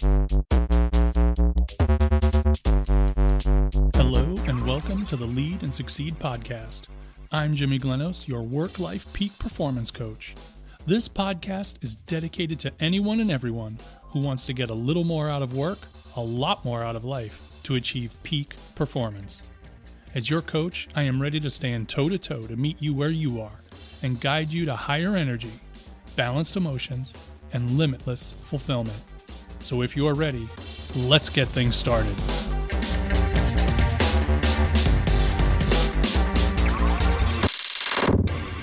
Hello, and welcome to the Lead and Succeed podcast. I'm Jimmy Glenos, your work life peak performance coach. This podcast is dedicated to anyone and everyone who wants to get a little more out of work, a lot more out of life to achieve peak performance. As your coach, I am ready to stand toe to toe to meet you where you are and guide you to higher energy, balanced emotions, and limitless fulfillment. So if you are ready, let's get things started.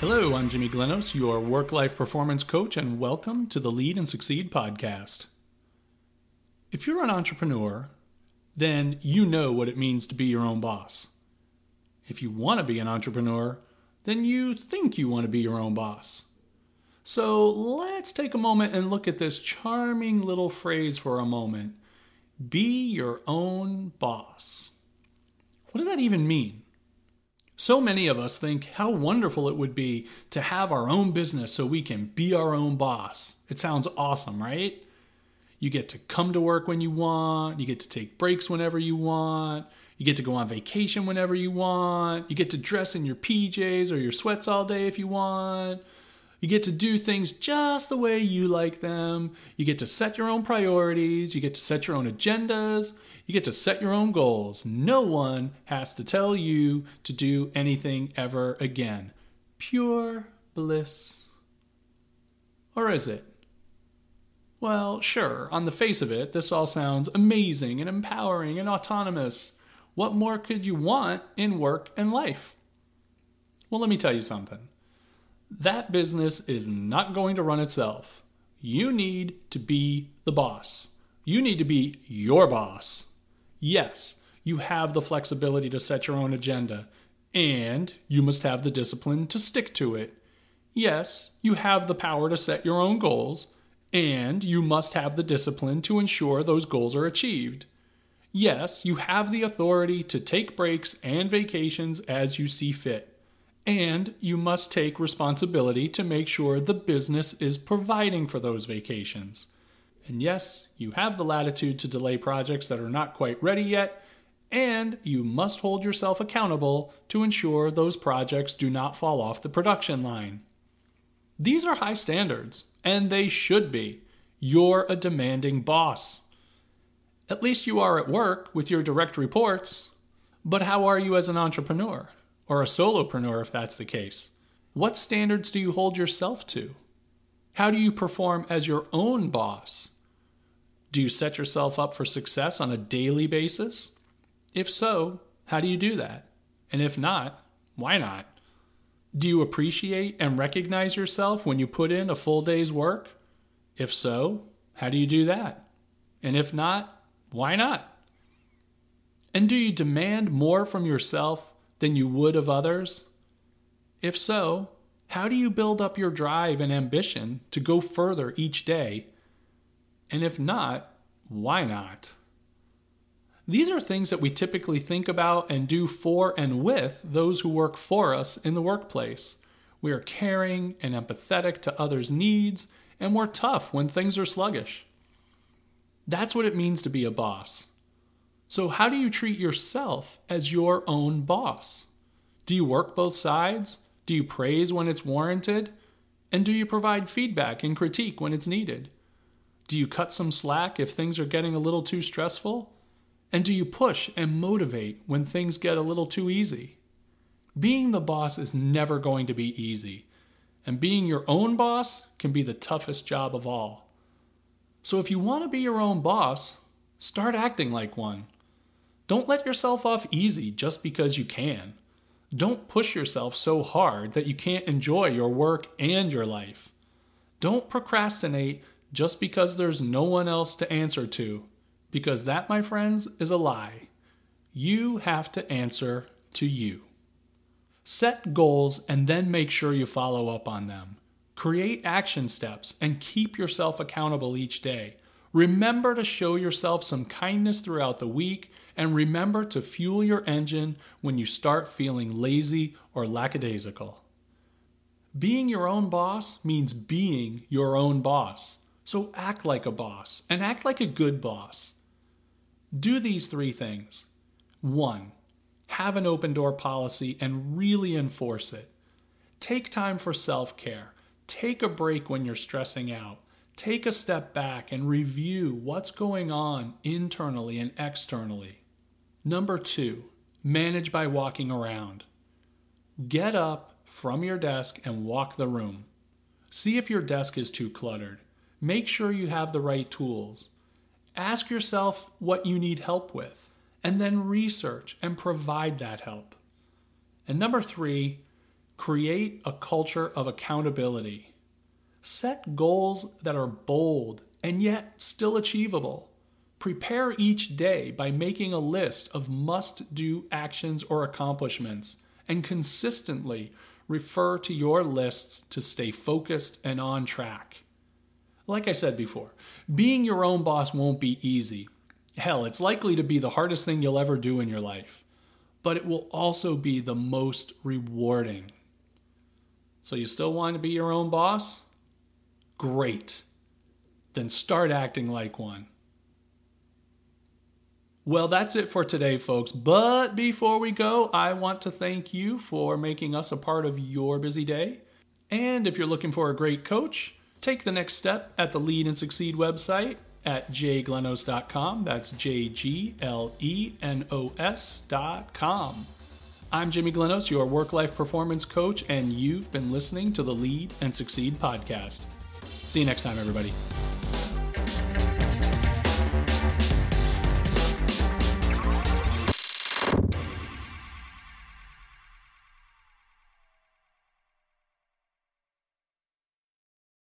Hello, I'm Jimmy Glenos, your work life performance coach, and welcome to the Lead and Succeed podcast. If you're an entrepreneur, then you know what it means to be your own boss. If you want to be an entrepreneur, then you think you want to be your own boss. So let's take a moment and look at this charming little phrase for a moment be your own boss. What does that even mean? So many of us think how wonderful it would be to have our own business so we can be our own boss. It sounds awesome, right? You get to come to work when you want, you get to take breaks whenever you want, you get to go on vacation whenever you want, you get to dress in your PJs or your sweats all day if you want. You get to do things just the way you like them. You get to set your own priorities. You get to set your own agendas. You get to set your own goals. No one has to tell you to do anything ever again. Pure bliss. Or is it? Well, sure, on the face of it, this all sounds amazing and empowering and autonomous. What more could you want in work and life? Well, let me tell you something. That business is not going to run itself. You need to be the boss. You need to be your boss. Yes, you have the flexibility to set your own agenda, and you must have the discipline to stick to it. Yes, you have the power to set your own goals, and you must have the discipline to ensure those goals are achieved. Yes, you have the authority to take breaks and vacations as you see fit and you must take responsibility to make sure the business is providing for those vacations. And yes, you have the latitude to delay projects that are not quite ready yet, and you must hold yourself accountable to ensure those projects do not fall off the production line. These are high standards, and they should be. You're a demanding boss. At least you are at work with your direct reports. But how are you as an entrepreneur? Or a solopreneur if that's the case? What standards do you hold yourself to? How do you perform as your own boss? Do you set yourself up for success on a daily basis? If so, how do you do that? And if not, why not? Do you appreciate and recognize yourself when you put in a full day's work? If so, how do you do that? And if not, why not? And do you demand more from yourself than you would of others? If so, how do you build up your drive and ambition to go further each day? And if not, why not? These are things that we typically think about and do for and with those who work for us in the workplace. We are caring and empathetic to others' needs, and we're tough when things are sluggish. That's what it means to be a boss. So, how do you treat yourself as your own boss? Do you work both sides? Do you praise when it's warranted? And do you provide feedback and critique when it's needed? Do you cut some slack if things are getting a little too stressful? And do you push and motivate when things get a little too easy? Being the boss is never going to be easy, and being your own boss can be the toughest job of all. So if you want to be your own boss, start acting like one. Don't let yourself off easy just because you can. Don't push yourself so hard that you can't enjoy your work and your life. Don't procrastinate just because there's no one else to answer to, because that, my friends, is a lie. You have to answer to you. Set goals and then make sure you follow up on them. Create action steps and keep yourself accountable each day. Remember to show yourself some kindness throughout the week and remember to fuel your engine when you start feeling lazy or lackadaisical. Being your own boss means being your own boss. So act like a boss and act like a good boss. Do these three things. One, have an open door policy and really enforce it. Take time for self care. Take a break when you're stressing out. Take a step back and review what's going on internally and externally. Number two, manage by walking around. Get up from your desk and walk the room. See if your desk is too cluttered. Make sure you have the right tools. Ask yourself what you need help with, and then research and provide that help. And number three, create a culture of accountability. Set goals that are bold and yet still achievable. Prepare each day by making a list of must do actions or accomplishments and consistently refer to your lists to stay focused and on track. Like I said before, being your own boss won't be easy. Hell, it's likely to be the hardest thing you'll ever do in your life, but it will also be the most rewarding. So, you still want to be your own boss? Great. Then start acting like one. Well, that's it for today, folks. But before we go, I want to thank you for making us a part of your busy day. And if you're looking for a great coach, take the next step at the Lead and Succeed website at jglenos.com. That's J G L E N O S.com. I'm Jimmy Glenos, your work life performance coach, and you've been listening to the Lead and Succeed podcast. See you next time, everybody.